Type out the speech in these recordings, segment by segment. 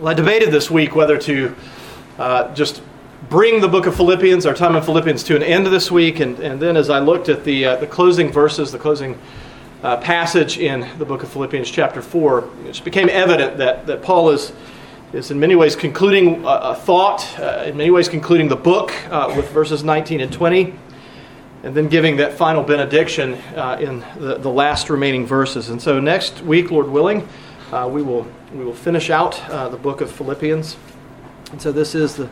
Well, I debated this week whether to uh, just bring the book of Philippians, our time in Philippians, to an end this week. And, and then as I looked at the, uh, the closing verses, the closing uh, passage in the book of Philippians, chapter 4, it became evident that, that Paul is, is in many ways concluding a, a thought, uh, in many ways concluding the book uh, with verses 19 and 20, and then giving that final benediction uh, in the, the last remaining verses. And so next week, Lord willing, we will we will finish out uh, the book of Philippians. And so this is the,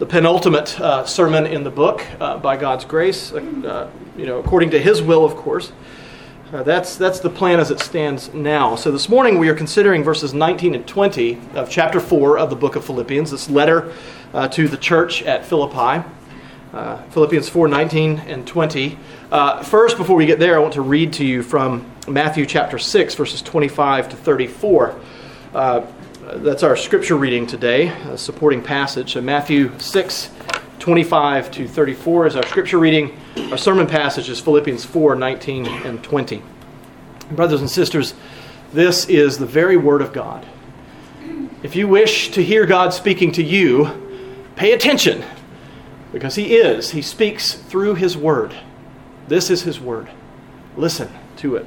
the penultimate uh, sermon in the book uh, by God's grace, uh, you know, according to His will, of course. Uh, that's, that's the plan as it stands now. So this morning we are considering verses 19 and 20 of chapter 4 of the book of Philippians, this letter uh, to the church at Philippi. Philippians 4 19 and 20. first, before we get there, I want to read to you from Matthew chapter 6, verses 25 to 34. Uh, that's our scripture reading today, a supporting passage. So Matthew 6, 25 to 34 is our scripture reading. Our sermon passage is Philippians 4, 19 and 20. Brothers and sisters, this is the very word of God. If you wish to hear God speaking to you, pay attention because He is. He speaks through His word. This is His word. Listen to it.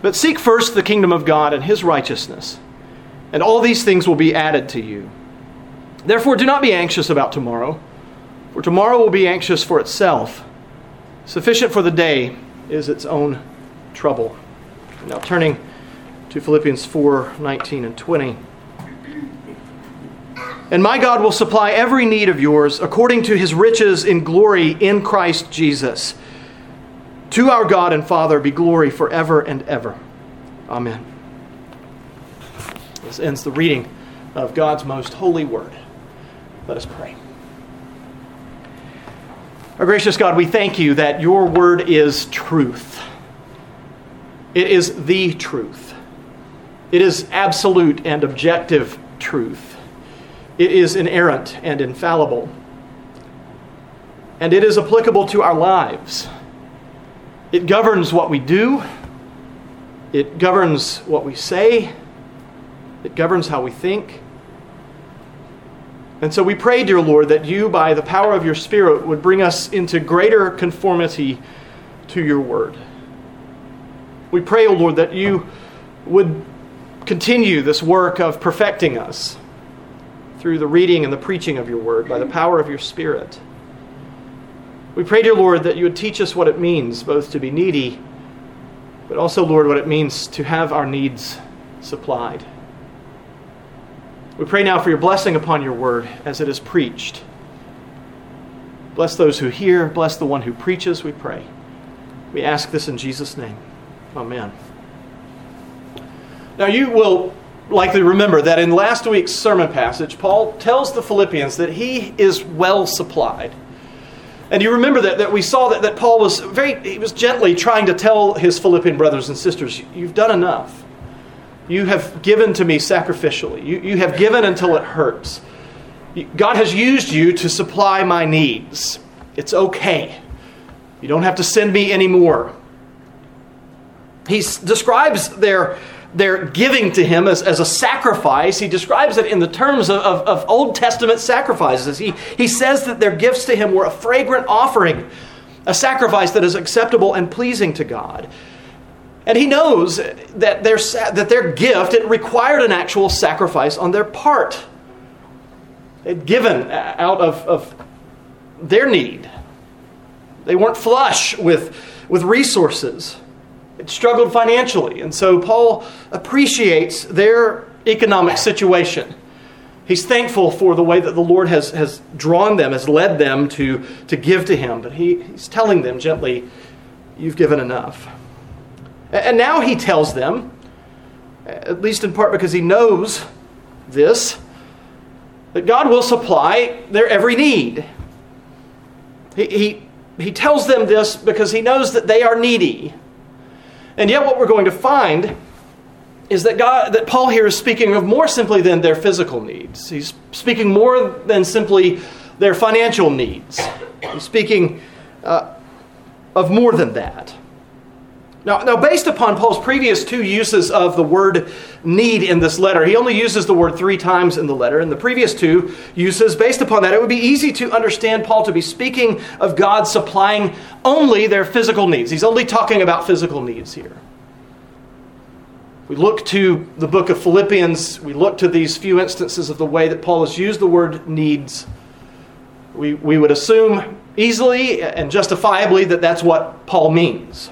But seek first the kingdom of God and his righteousness, and all these things will be added to you. Therefore, do not be anxious about tomorrow, for tomorrow will be anxious for itself. Sufficient for the day is its own trouble. Now, turning to Philippians 4 19 and 20. And my God will supply every need of yours according to his riches in glory in Christ Jesus. To our God and Father be glory forever and ever. Amen. This ends the reading of God's most holy word. Let us pray. Our gracious God, we thank you that your word is truth. It is the truth. It is absolute and objective truth. It is inerrant and infallible. And it is applicable to our lives. It governs what we do, it governs what we say, it governs how we think. And so we pray, dear Lord, that you, by the power of your Spirit, would bring us into greater conformity to your word. We pray, O oh Lord, that you would continue this work of perfecting us through the reading and the preaching of your word by the power of your Spirit. We pray, dear Lord, that you would teach us what it means both to be needy, but also, Lord, what it means to have our needs supplied. We pray now for your blessing upon your word as it is preached. Bless those who hear, bless the one who preaches, we pray. We ask this in Jesus' name. Amen. Now, you will likely remember that in last week's sermon passage, Paul tells the Philippians that he is well supplied. And you remember that, that we saw that, that Paul was very, he was gently trying to tell his Philippian brothers and sisters, you've done enough. You have given to me sacrificially. You, you have given until it hurts. God has used you to supply my needs. It's okay. You don't have to send me anymore. He describes their their giving to him as, as a sacrifice. He describes it in the terms of, of, of, Old Testament sacrifices. He, he says that their gifts to him were a fragrant offering, a sacrifice that is acceptable and pleasing to God. And he knows that their, that their gift, it required an actual sacrifice on their part. They'd given out of, of their need. They weren't flush with, with resources. It struggled financially. And so Paul appreciates their economic situation. He's thankful for the way that the Lord has, has drawn them, has led them to, to give to him. But he, he's telling them gently, You've given enough. And now he tells them, at least in part because he knows this, that God will supply their every need. He, he, he tells them this because he knows that they are needy. And yet, what we're going to find is that God, that Paul here is speaking of more simply than their physical needs. He's speaking more than simply their financial needs. He's speaking uh, of more than that. Now, now, based upon Paul's previous two uses of the word need in this letter, he only uses the word three times in the letter. In the previous two uses, based upon that, it would be easy to understand Paul to be speaking of God supplying only their physical needs. He's only talking about physical needs here. We look to the book of Philippians, we look to these few instances of the way that Paul has used the word needs. We, we would assume easily and justifiably that that's what Paul means.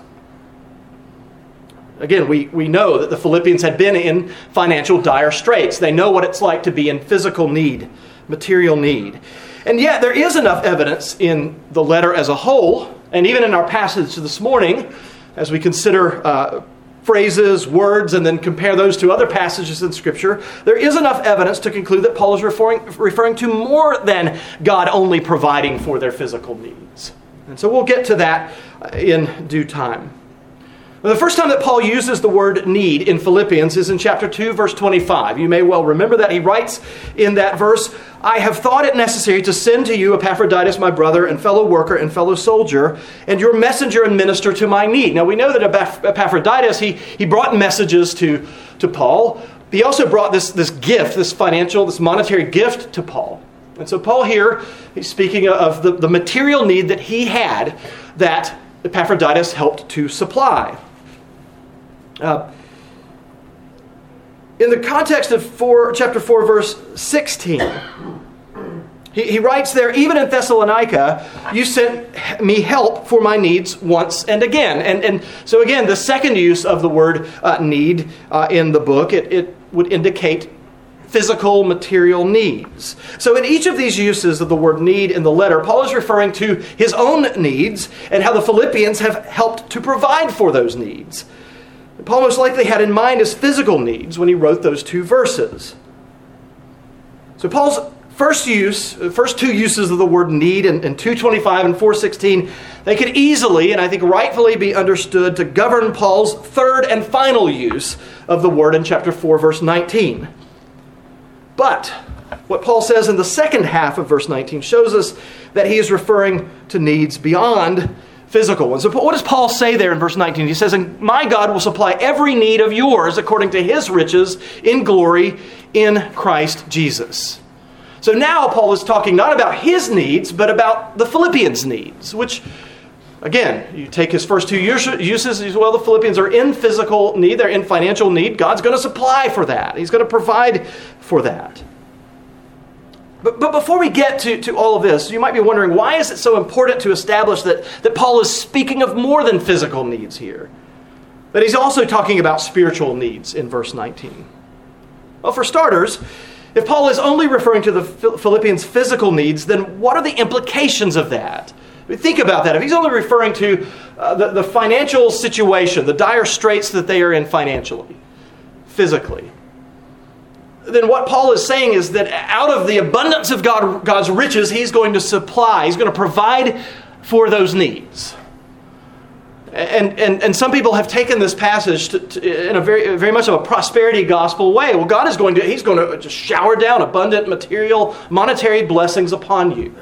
Again, we, we know that the Philippians had been in financial dire straits. They know what it's like to be in physical need, material need. And yet, there is enough evidence in the letter as a whole, and even in our passage this morning, as we consider uh, phrases, words, and then compare those to other passages in Scripture, there is enough evidence to conclude that Paul is referring, referring to more than God only providing for their physical needs. And so we'll get to that in due time. The first time that Paul uses the word need in Philippians is in chapter 2, verse 25. You may well remember that. He writes in that verse, I have thought it necessary to send to you Epaphroditus, my brother and fellow worker and fellow soldier, and your messenger and minister to my need. Now we know that Epaphroditus, he, he brought messages to, to Paul. He also brought this, this gift, this financial, this monetary gift to Paul. And so Paul here, he's speaking of the, the material need that he had that Epaphroditus helped to supply. Uh, in the context of four, chapter 4, verse 16, he, he writes there, even in Thessalonica, you sent me help for my needs once and again. And, and so, again, the second use of the word uh, need uh, in the book, it, it would indicate physical, material needs. So, in each of these uses of the word need in the letter, Paul is referring to his own needs and how the Philippians have helped to provide for those needs. Paul most likely had in mind his physical needs when he wrote those two verses. So Paul's first use, first two uses of the word need in, in 225 and 416, they could easily and I think rightfully be understood to govern Paul's third and final use of the word in chapter 4, verse 19. But what Paul says in the second half of verse 19 shows us that he is referring to needs beyond physical ones. So what does Paul say there in verse 19? He says, And my God will supply every need of yours according to his riches in glory in Christ Jesus. So now Paul is talking not about his needs, but about the Philippians' needs, which, again, you take his first two uses, well, the Philippians are in physical need, they're in financial need. God's going to supply for that, He's going to provide for that. But, but before we get to, to all of this, you might be wondering why is it so important to establish that, that Paul is speaking of more than physical needs here? That he's also talking about spiritual needs in verse 19. Well, for starters, if Paul is only referring to the Philippians' physical needs, then what are the implications of that? Think about that. If he's only referring to uh, the, the financial situation, the dire straits that they are in financially, physically, then what Paul is saying is that out of the abundance of God, God's riches, he's going to supply, he's going to provide for those needs. And, and, and some people have taken this passage to, to, in a very, very much of a prosperity gospel way. Well, God is going to, he's going to just shower down abundant material, monetary blessings upon you.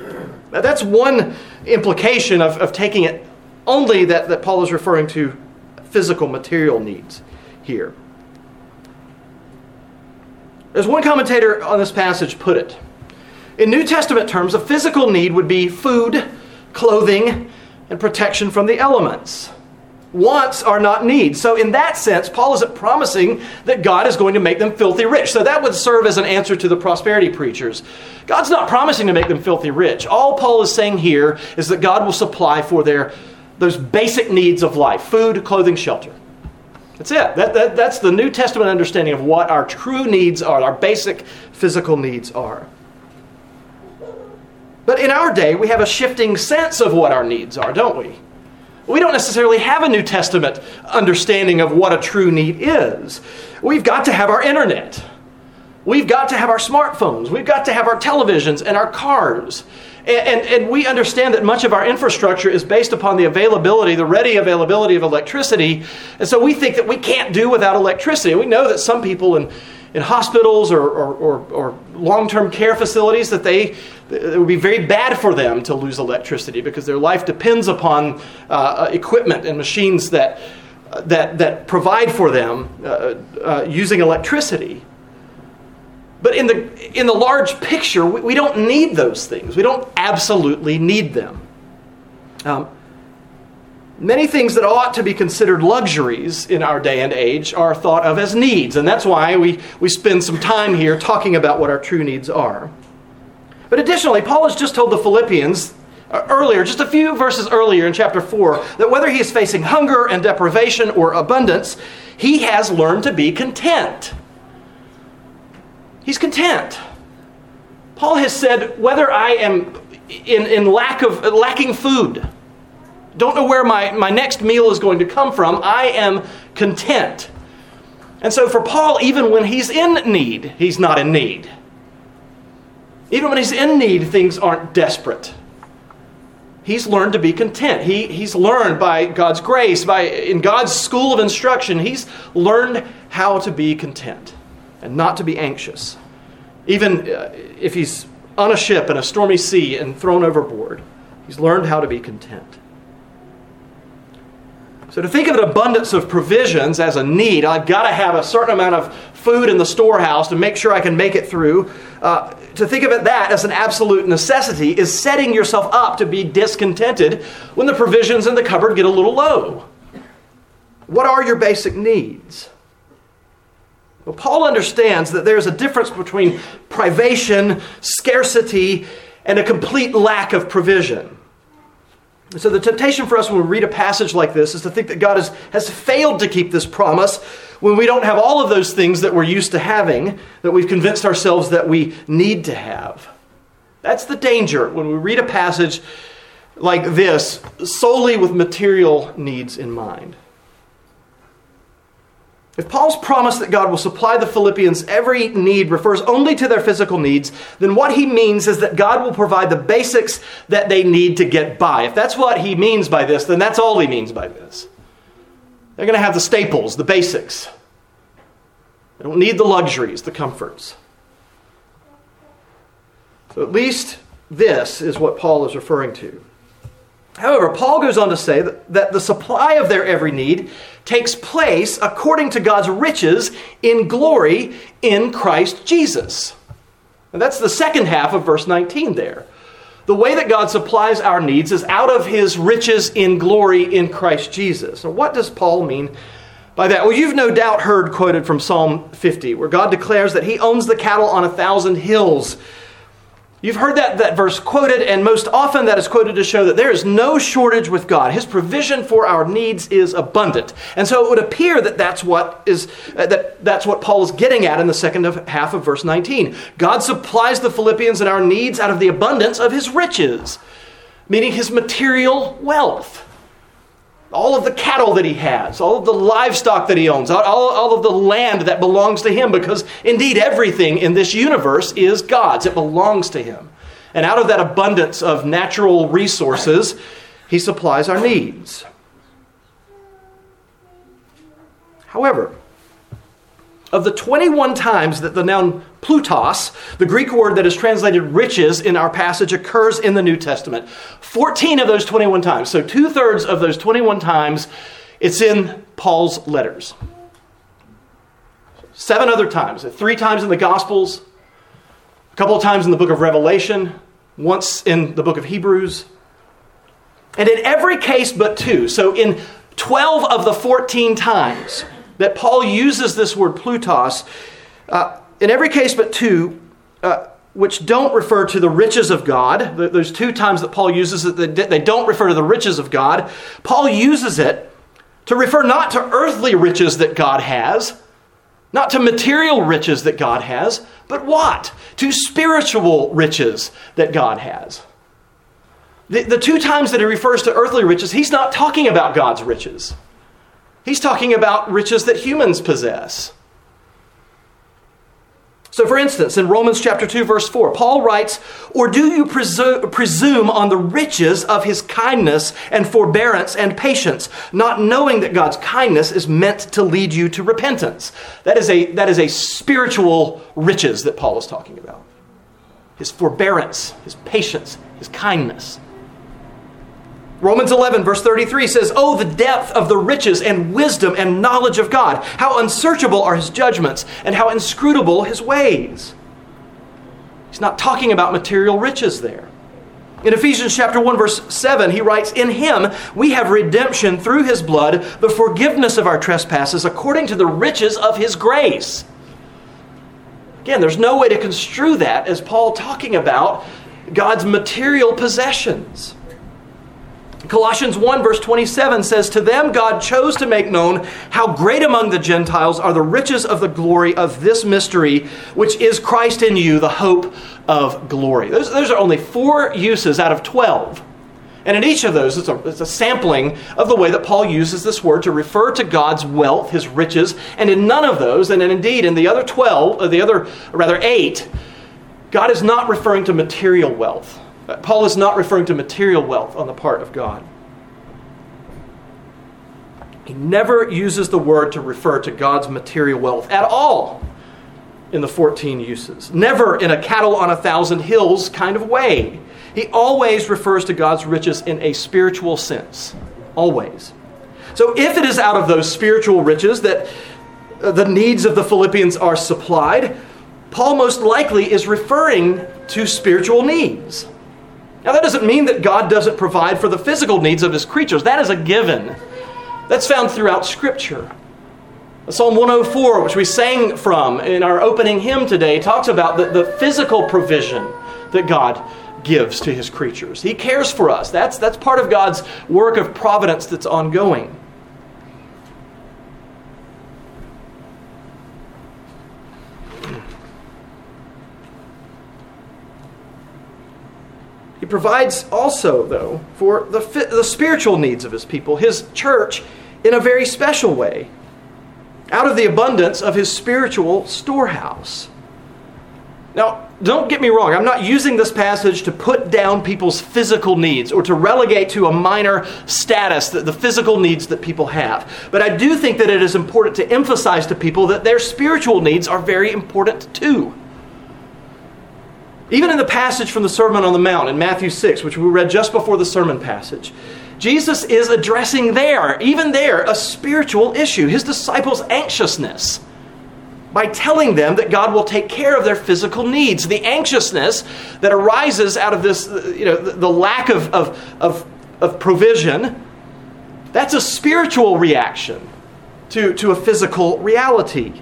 Now, that's one implication of, of taking it only that, that Paul is referring to physical material needs here. As one commentator on this passage put it, in New Testament terms, a physical need would be food, clothing, and protection from the elements. wants are not needs. So, in that sense, Paul isn't promising that God is going to make them filthy rich. So, that would serve as an answer to the prosperity preachers. God's not promising to make them filthy rich. All Paul is saying here is that God will supply for their those basic needs of life food, clothing, shelter. That's it. That, that, that's the New Testament understanding of what our true needs are, our basic physical needs are. But in our day, we have a shifting sense of what our needs are, don't we? We don't necessarily have a New Testament understanding of what a true need is. We've got to have our internet. We've got to have our smartphones. We've got to have our televisions and our cars. And, and, we understand that much of our infrastructure is based upon the availability, the ready availability of electricity. And so we think that we can't do without electricity. We know that some people in, in hospitals or, or, or, or long term care facilities, that they, it would be very bad for them to lose electricity because their life depends upon uh, equipment and machines that, that, that provide for them uh, uh, using electricity. But in the, in the large picture, we, we don't need those things. We don't absolutely need them. Um, many things that ought to be considered luxuries in our day and age are thought of as needs. And that's why we, we spend some time here talking about what our true needs are. But additionally, Paul has just told the Philippians uh, earlier, just a few verses earlier in chapter 4, that whether he is facing hunger and deprivation or abundance, he has learned to be content. He's content. Paul has said, whether I am in, in lack of lacking food, don't know where my, my next meal is going to come from, I am content. And so for Paul, even when he's in need, he's not in need. Even when he's in need, things aren't desperate. He's learned to be content. He, he's learned by God's grace, by in God's school of instruction, he's learned how to be content and not to be anxious. Even uh, if he's on a ship in a stormy sea and thrown overboard, he's learned how to be content. So, to think of an abundance of provisions as a need, I've got to have a certain amount of food in the storehouse to make sure I can make it through. Uh, to think of it that as an absolute necessity is setting yourself up to be discontented when the provisions in the cupboard get a little low. What are your basic needs? Well, Paul understands that there's a difference between privation, scarcity, and a complete lack of provision. So, the temptation for us when we read a passage like this is to think that God has, has failed to keep this promise when we don't have all of those things that we're used to having, that we've convinced ourselves that we need to have. That's the danger when we read a passage like this solely with material needs in mind. If Paul's promise that God will supply the Philippians every need refers only to their physical needs, then what he means is that God will provide the basics that they need to get by. If that's what he means by this, then that's all he means by this. They're going to have the staples, the basics. They don't need the luxuries, the comforts. So at least this is what Paul is referring to. However, Paul goes on to say that, that the supply of their every need takes place according to God's riches in glory in Christ Jesus. And that's the second half of verse 19 there. The way that God supplies our needs is out of his riches in glory in Christ Jesus. So, what does Paul mean by that? Well, you've no doubt heard quoted from Psalm 50, where God declares that he owns the cattle on a thousand hills. You've heard that, that verse quoted, and most often that is quoted to show that there is no shortage with God. His provision for our needs is abundant. And so it would appear that that's what, is, uh, that, that's what Paul is getting at in the second half of verse 19. God supplies the Philippians and our needs out of the abundance of his riches, meaning his material wealth all of the cattle that he has, all of the livestock that he owns, all, all, of the land that belongs to him, because indeed everything in this universe is God's. It belongs to him. And out of that abundance of natural resources, he supplies our needs. However, of the 21 times that the noun plutos, the Greek word that is translated riches in our passage, occurs in the New Testament, 14 of those 21 times, so two thirds of those 21 times, it's in Paul's letters. Seven other times, three times in the Gospels, a couple of times in the book of Revelation, once in the book of Hebrews. And in every case but two, so in 12 of the 14 times that Paul uses this word plutos, uh, in every case but two, uh, which don't refer to the riches of God, there's two times that Paul uses that they don't refer to the riches of God. Paul uses it to refer not to earthly riches that God has, not to material riches that God has, but what? To spiritual riches that God has. The, the two times that he refers to earthly riches, he's not talking about God's riches. He's talking about riches that humans possess. So, for instance, in Romans chapter 2, verse 4, Paul writes, Or do you presu- presume on the riches of his kindness and forbearance and patience, not knowing that God's kindness is meant to lead you to repentance? That is a, that is a spiritual riches that Paul is talking about. His forbearance, his patience, his kindness. Romans 11, verse 33 says, Oh, the depth of the riches and wisdom and knowledge of God! How unsearchable are his judgments, and how inscrutable his ways. He's not talking about material riches there. In Ephesians chapter 1 verse 7 he writes in him we have redemption through his blood the forgiveness of our trespasses according to the riches of his grace. Again there's no way to construe that as Paul talking about God's material possessions. Colossians 1, verse 27 says, To them God chose to make known how great among the Gentiles are the riches of the glory of this mystery, which is Christ in you, the hope of glory. Those, those are only four uses out of 12. And in each of those, it's a, it's a sampling of the way that Paul uses this word to refer to God's wealth, his riches. And in none of those, and indeed in the other 12, or the other, rather eight, God is not referring to material wealth. Paul is not referring to material wealth on the part of God. He never uses the word to refer to God's material wealth at all in the 14 uses. Never in a cattle on a thousand hills kind of way. He always refers to God's riches in a spiritual sense. Always. So if it is out of those spiritual riches that uh, the needs of the Philippians are supplied, Paul most likely is referring to spiritual needs. Now, that doesn't mean that God doesn't provide for the physical needs of his creatures. That is a given. That's found throughout Scripture. Psalm 104, which we sang from in our opening hymn today, talks about the, the physical provision that God gives to his creatures. He cares for us. That's, that's part of God's work of providence that's ongoing. He provides also, though, for the, the spiritual needs of his people, his church, in a very special way, out of the abundance of his spiritual storehouse. Now, don't get me wrong, I'm not using this passage to put down people's physical needs or to relegate to a minor status the, the physical needs that people have. But I do think that it is important to emphasize to people that their spiritual needs are very important too. Even in the passage from the Sermon on the Mount in Matthew 6, which we read just before the sermon passage, Jesus is addressing there, even there, a spiritual issue, his disciples' anxiousness, by telling them that God will take care of their physical needs. The anxiousness that arises out of this, you know, the lack of, of, of, of provision, that's a spiritual reaction to, to a physical reality.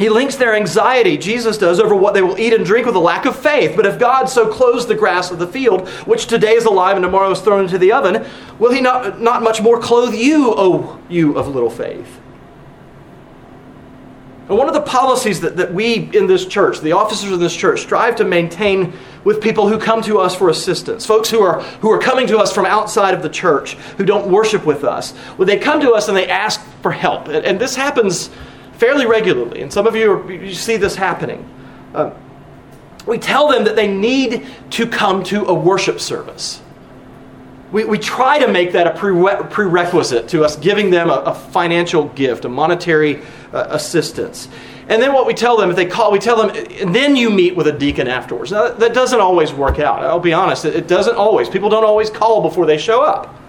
He links their anxiety, Jesus does, over what they will eat and drink with a lack of faith. But if God so clothes the grass of the field, which today is alive and tomorrow is thrown into the oven, will he not, not much more clothe you, O you of little faith? And one of the policies that, that we in this church, the officers in this church, strive to maintain with people who come to us for assistance, folks who are, who are coming to us from outside of the church, who don't worship with us, when they come to us and they ask for help, and, and this happens fairly regularly, and some of you, are, you see this happening. Uh, we tell them that they need to come to a worship service. We, we try to make that a prerequisite to us giving them a, a financial gift, a monetary uh, assistance. And then what we tell them, if they call, we tell them, then you meet with a deacon afterwards. Now, that doesn't always work out. I'll be honest, it doesn't always. People don't always call before they show up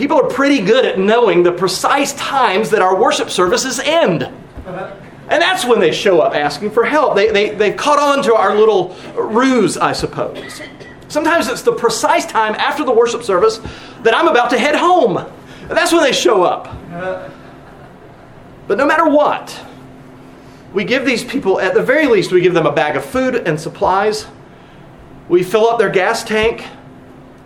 people are pretty good at knowing the precise times that our worship services end. And that's when they show up asking for help. They, they, they've caught on to our little ruse, I suppose. Sometimes it's the precise time after the worship service that I'm about to head home. And that's when they show up. But no matter what, we give these people, at the very least, we give them a bag of food and supplies. We fill up their gas tank.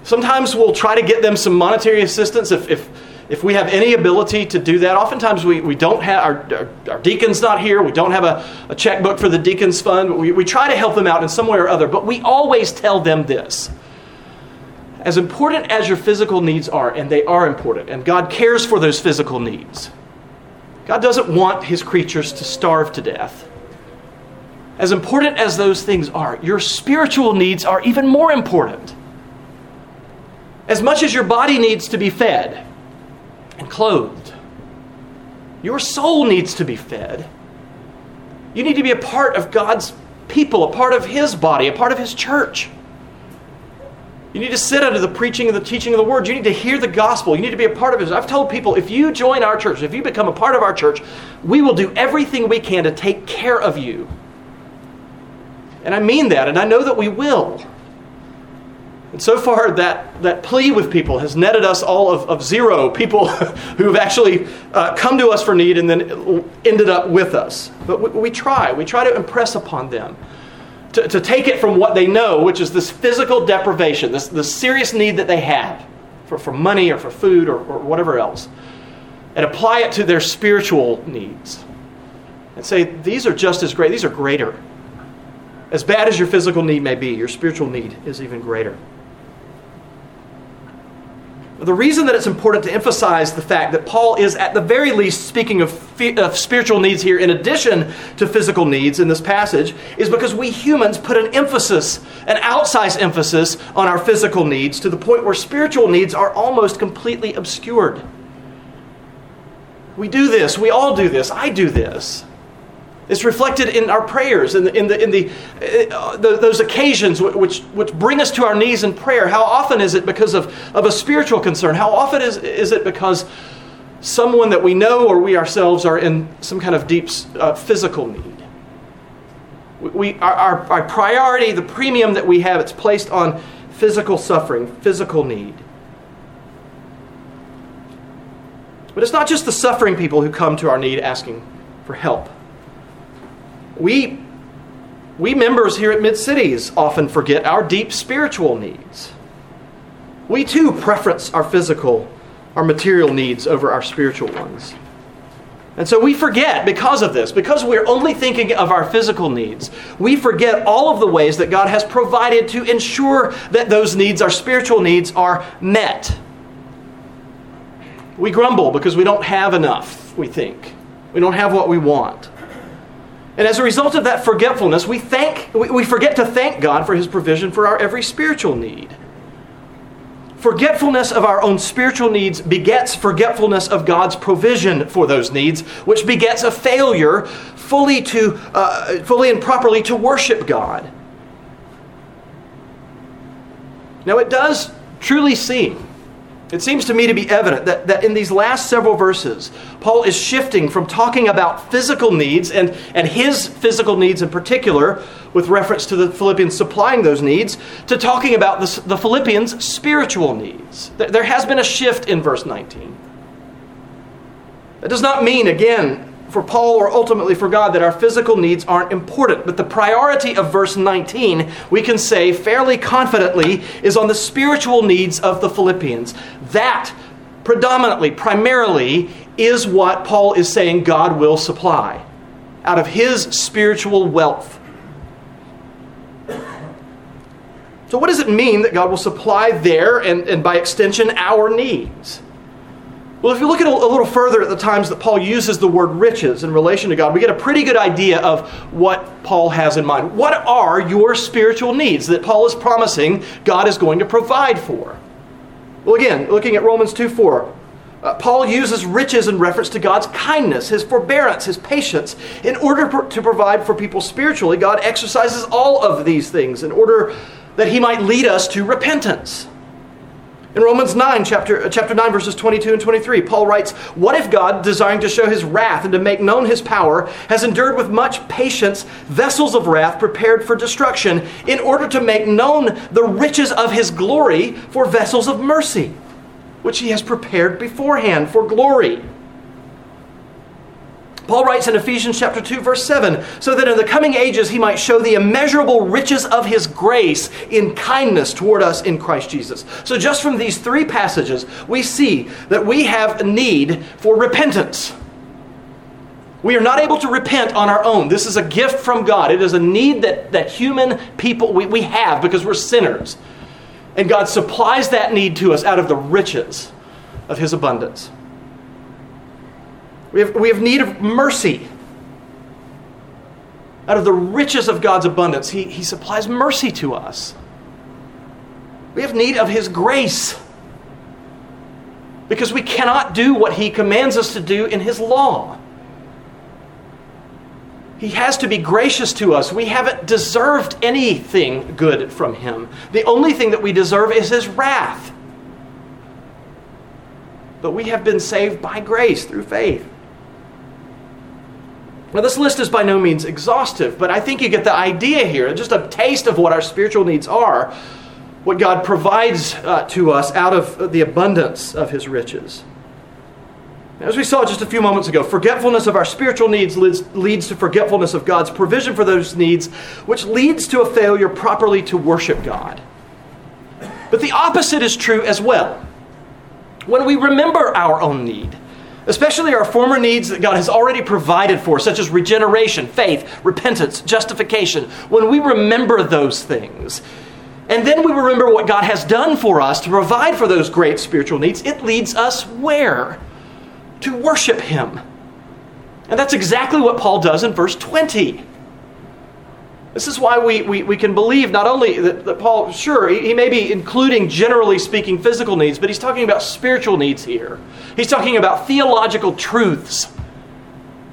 Sometimes we'll try to get them some monetary assistance if, if, if we have any ability to do that. Oftentimes we, we don't have, our, our, our deacon's not here. We don't have a, a checkbook for the deacon's fund. We, we try to help them out in some way or other, but we always tell them this. As important as your physical needs are, and they are important, and God cares for those physical needs, God doesn't want his creatures to starve to death. As important as those things are, your spiritual needs are even more important. As much as your body needs to be fed and clothed, your soul needs to be fed. You need to be a part of God's people, a part of His body, a part of His church. You need to sit under the preaching and the teaching of the word. You need to hear the gospel. You need to be a part of it. I've told people if you join our church, if you become a part of our church, we will do everything we can to take care of you. And I mean that, and I know that we will. And so far, that, that plea with people has netted us all of, of zero people who have actually uh, come to us for need and then ended up with us. But we, we try. We try to impress upon them to, to take it from what they know, which is this physical deprivation, this, this serious need that they have for, for money or for food or, or whatever else, and apply it to their spiritual needs. And say, these are just as great, these are greater. As bad as your physical need may be, your spiritual need is even greater. The reason that it's important to emphasize the fact that Paul is, at the very least, speaking of, of, spiritual needs here in addition to physical needs in this passage is because we humans put an emphasis, an outsized emphasis, on our physical needs to the point where spiritual needs are almost completely obscured. We do this, we all do this, I do this. It's reflected in our prayers, in the, in the, in the, uh, the, those occasions which, which bring us to our knees in prayer. How often is it because of, of a spiritual concern? How often is, is it because someone that we know or we ourselves are in some kind of deep uh, physical need? We, our, our, our priority, the premium that we have, it's placed on physical suffering, physical need. But it's not just the suffering people who come to our need asking for help we, we members here at Mid Cities often forget our deep spiritual needs. We too preference our physical, our material needs over our spiritual ones. And so we forget because of this, because we're only thinking of our physical needs, we forget all of the ways that God has provided to ensure that those needs, our spiritual needs, are met. We grumble because we don't have enough, we think. We don't have what we want. And as a result of that forgetfulness, we, thank, we forget to thank God for His provision for our every spiritual need. Forgetfulness of our own spiritual needs begets forgetfulness of God's provision for those needs, which begets a failure fully, to, uh, fully and properly to worship God. Now, it does truly seem it seems to me to be evident that, that in these last several verses, Paul is shifting from talking about physical needs and, and his physical needs in particular, with reference to the Philippians supplying those needs, to talking about the, the Philippians' spiritual needs. There has been a shift in verse 19. That does not mean, again, for Paul or ultimately for God that our physical needs aren't important. But the priority of verse 19, we can say fairly confidently, is on the spiritual needs of the Philippians. That predominantly, primarily, is what Paul is saying God will supply out of his spiritual wealth. So, what does it mean that God will supply their and, and by extension our needs? Well, if you look at a, little further at the times that Paul uses the word riches in relation to God, we get a pretty good idea of what Paul has in mind. What are your spiritual needs that Paul is promising God is going to provide for? Well, again, looking at Romans 2 4, uh, Paul uses riches in reference to God's kindness, his forbearance, his patience. In order to provide for people spiritually, God exercises all of these things in order that he might lead us to repentance. In Romans 9, chapter, uh, chapter 9, verses 22 and 23, Paul writes, What if God, desiring to show his wrath and to make known his power, has endured with much patience vessels of wrath prepared for destruction, in order to make known the riches of his glory for vessels of mercy, which he has prepared beforehand for glory? Paul writes in Ephesians chapter 2 verse 7, so that in the coming ages he might show the immeasurable riches of his grace in kindness toward us in Christ Jesus. So just from these three passages, we see that we have a need for repentance. We are not able to repent on our own. This is a gift from God. It is a need that, that human people we, we have because we're sinners. And God supplies that need to us out of the riches of his abundance. We have, we have need of mercy. Out of the riches of God's abundance, he, he supplies mercy to us. We have need of His grace because we cannot do what He commands us to do in His law. He has to be gracious to us. We haven't deserved anything good from Him. The only thing that we deserve is His wrath. But we have been saved by grace through faith. Now, this list is by no means exhaustive, but I think you get the idea here, just a taste of what our spiritual needs are, what God provides uh, to us out of the abundance of His riches. As we saw just a few moments ago, forgetfulness of our spiritual needs leads, leads, to forgetfulness of God's provision for those needs, which leads to a failure properly to worship God. But the opposite is true as well. When we remember our own need, especially our former needs that God has already provided for, such as regeneration, faith, repentance, justification, when we remember those things, and then we remember what God has done for us to provide for those great spiritual needs, it leads us where? To worship Him. And that's exactly what Paul does in verse 20. This is why we, we, we can believe not only that, that Paul, sure, he, he, may be including generally speaking physical needs, but he's talking about spiritual needs here. He's talking about theological truths.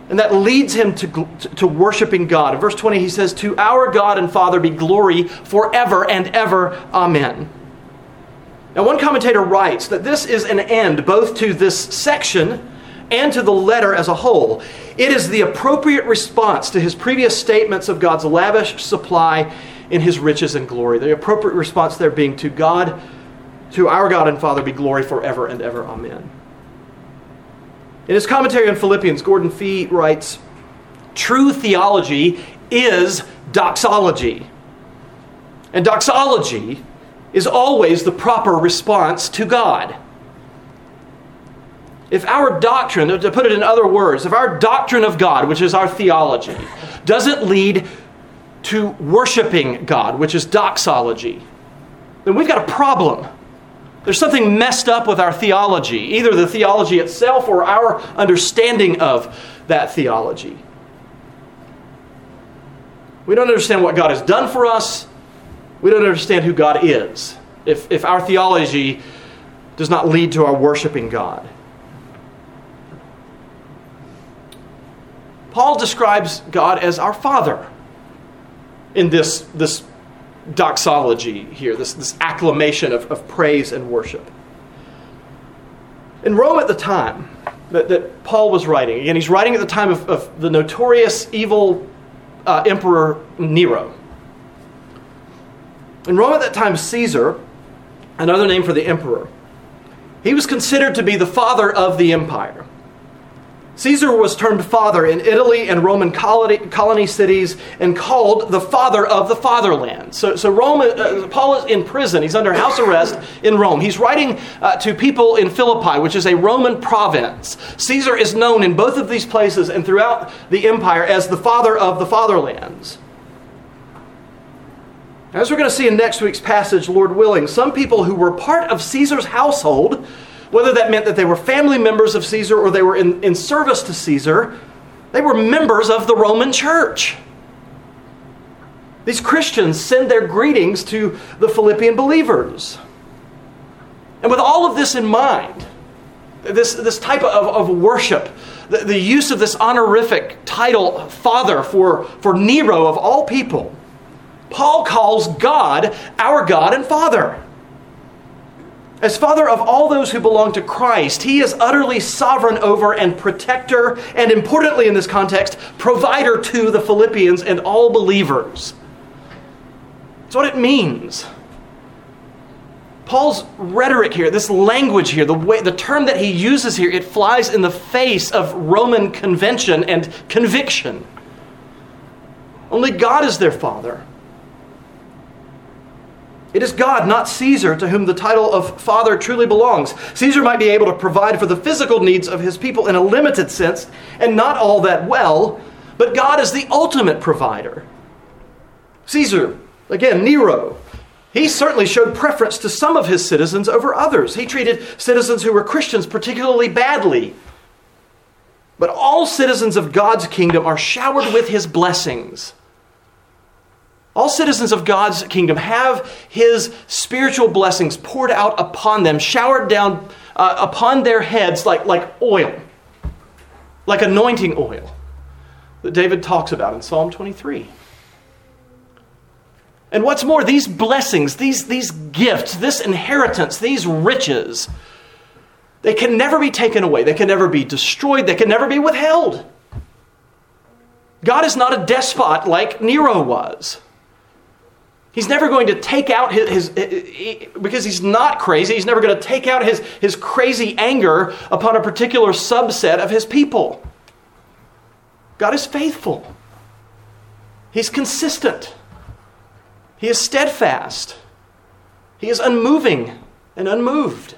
And that leads him to, to, to worshiping God. In verse 20, he says, To our God and Father be glory forever and ever. Amen. Now, one commentator writes that this is an end both to this section and to the letter as a whole. It is the appropriate response to his previous statements of God's lavish supply in his riches and glory. The appropriate response there being to God, to our God and Father be glory forever and ever. Amen. In his commentary on Philippians, Gordon Fee writes True theology is doxology. And doxology is always the proper response to God if our doctrine, to put it in other words, if our doctrine of God, which is our theology, doesn't lead to worshiping God, which is doxology, then we've got a problem. There's something messed up with our theology, either the theology itself or our understanding of that theology. We don't understand what God has done for us. We don't understand who God is if, if our theology does not lead to our worshiping God. Paul describes God as our Father in this, this doxology here, this, this acclamation of, of praise and worship. In Rome at the time that, that Paul was writing, again, he's writing at the time of, of the notorious evil uh, emperor Nero. In Rome at that time, Caesar, another name for the emperor, he was considered to be the father of the empire. Caesar was termed father in Italy and Roman colony, colony cities and called the father of the fatherland. So, so Rome, uh, Paul is in prison. He's under house arrest in Rome. He's writing uh, to people in Philippi, which is a Roman province. Caesar is known in both of these places and throughout the empire as the father of the fatherlands. As we're going to see in next week's passage, Lord willing, some people who were part of Caesar's household whether that meant that they were family members of Caesar or they were in, in service to Caesar, they were members of the Roman church. These Christians send their greetings to the Philippian believers. And with all of this in mind, this, this type of, of worship, the, the use of this honorific title, Father, for, for Nero of all people, Paul calls God our God and Father. As Father of all those who belong to Christ, He is utterly sovereign over and protector, and importantly in this context, provider to the Philippians and all believers. That's what it means. Paul's rhetoric here, this language here, the way the term that he uses here, it flies in the face of Roman convention and conviction. Only God is their father. It is God, not Caesar, to whom the title of father truly belongs. Caesar might be able to provide for the physical needs of his people in a limited sense, and not all that well, but God is the ultimate provider. Caesar, again, Nero, he certainly showed preference to some of his citizens over others. He treated citizens who were Christians particularly badly. But all citizens of God's kingdom are showered with his blessings. All citizens of God's kingdom have his spiritual blessings poured out upon them, showered down uh, upon their heads like, like oil, like anointing oil that David talks about in Psalm 23. And what's more, these blessings, these, these gifts, this inheritance, these riches, they can never be taken away. They can never be destroyed. They can never be withheld. God is not a despot like Nero was. He's never going to take out his, his, his, because he's not crazy, he's never going to take out his, his crazy anger upon a particular subset of his people. God is faithful, he's consistent, he is steadfast, he is unmoving and unmoved.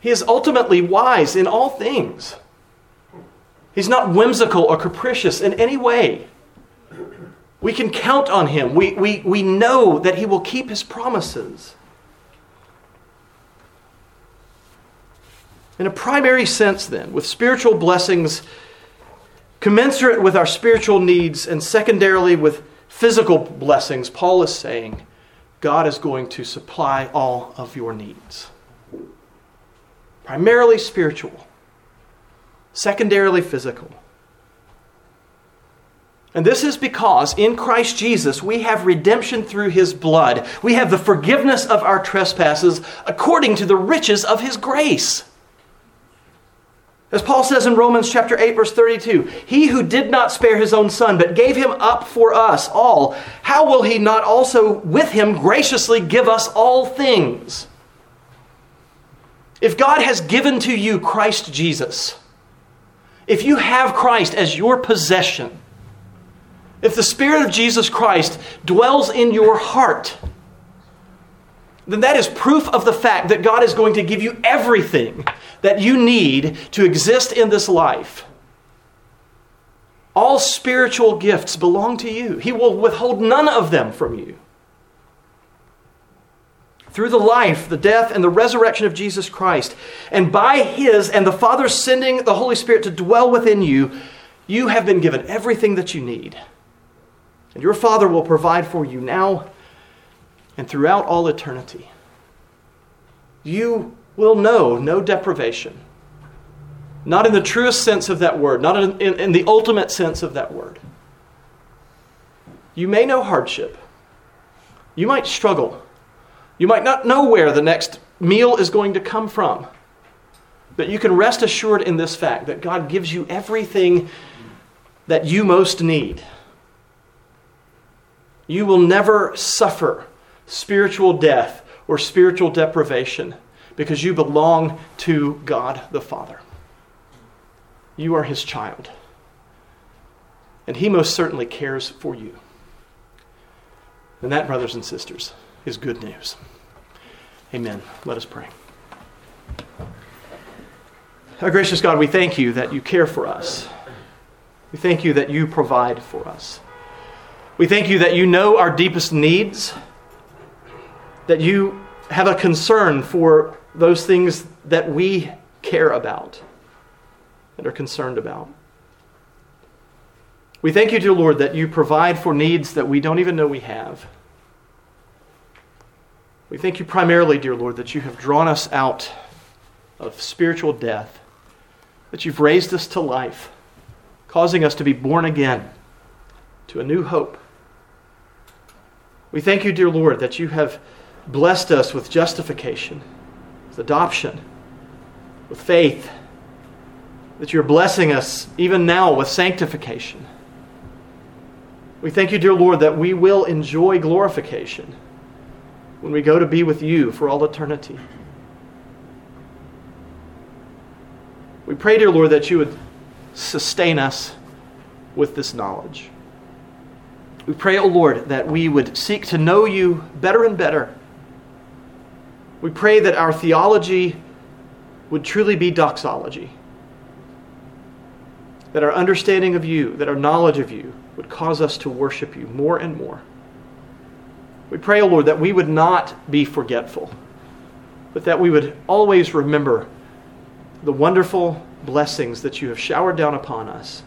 He is ultimately wise in all things. He's not whimsical or capricious in any way. We can count on him. We, we, we know that he will keep his promises. In a primary sense, then, with spiritual blessings commensurate with our spiritual needs, and secondarily with physical blessings, Paul is saying God is going to supply all of your needs. Primarily spiritual, secondarily physical. And this is because in Christ Jesus we have redemption through his blood. We have the forgiveness of our trespasses according to the riches of his grace. As Paul says in Romans chapter 8 verse 32, he who did not spare his own son but gave him up for us all, how will he not also with him graciously give us all things? If God has given to you Christ Jesus, if you have Christ as your possession, if the Spirit of Jesus Christ dwells in your heart, then that is proof of the fact that God is going to give you everything that you need to exist in this life. All spiritual gifts belong to you. He will withhold none of them from you. Through the life, the death, and the resurrection of Jesus Christ, and by His and the Father sending the Holy Spirit to dwell within you, you have been given everything that you need. And your Father will provide for you now and throughout all eternity. You will know no deprivation. Not in the truest sense of that word, not in, in, in, the ultimate sense of that word. You may know hardship. You might struggle. You might not know where the next meal is going to come from. But you can rest assured in this fact that God gives you everything that you most need. You will never suffer spiritual death or spiritual deprivation because you belong to God the Father. You are His child. And He most certainly cares for you. And that, brothers and sisters, is good news. Amen. Let us pray. Our gracious God, we thank you that you care for us. We thank you that you provide for us. We thank you that you know our deepest needs, that you have a concern for those things that we care about and are concerned about. We thank you, dear Lord, that you provide for needs that we don't even know we have. We thank you primarily, dear Lord, that you have drawn us out of spiritual death, that you've raised us to life, causing us to be born again to a new hope we thank you, dear Lord, that you have blessed us with justification, with adoption, with faith, that you're blessing us even now with sanctification. We thank you, dear Lord, that we will enjoy glorification when we go to be with you for all eternity. We pray, dear Lord, that you would sustain us with this knowledge. We pray, O oh Lord, that we would seek to know you better and better. We pray that our theology would truly be doxology. That our understanding of you, that our knowledge of you, would cause us to worship you more and more. We pray, O oh Lord, that we would not be forgetful, but that we would always remember the wonderful blessings that you have showered down upon us.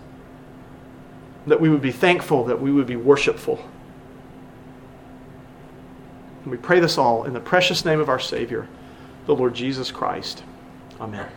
That we would be thankful, that we would be worshipful. And we pray this all in the precious name of our Savior, the Lord Jesus Christ. Amen.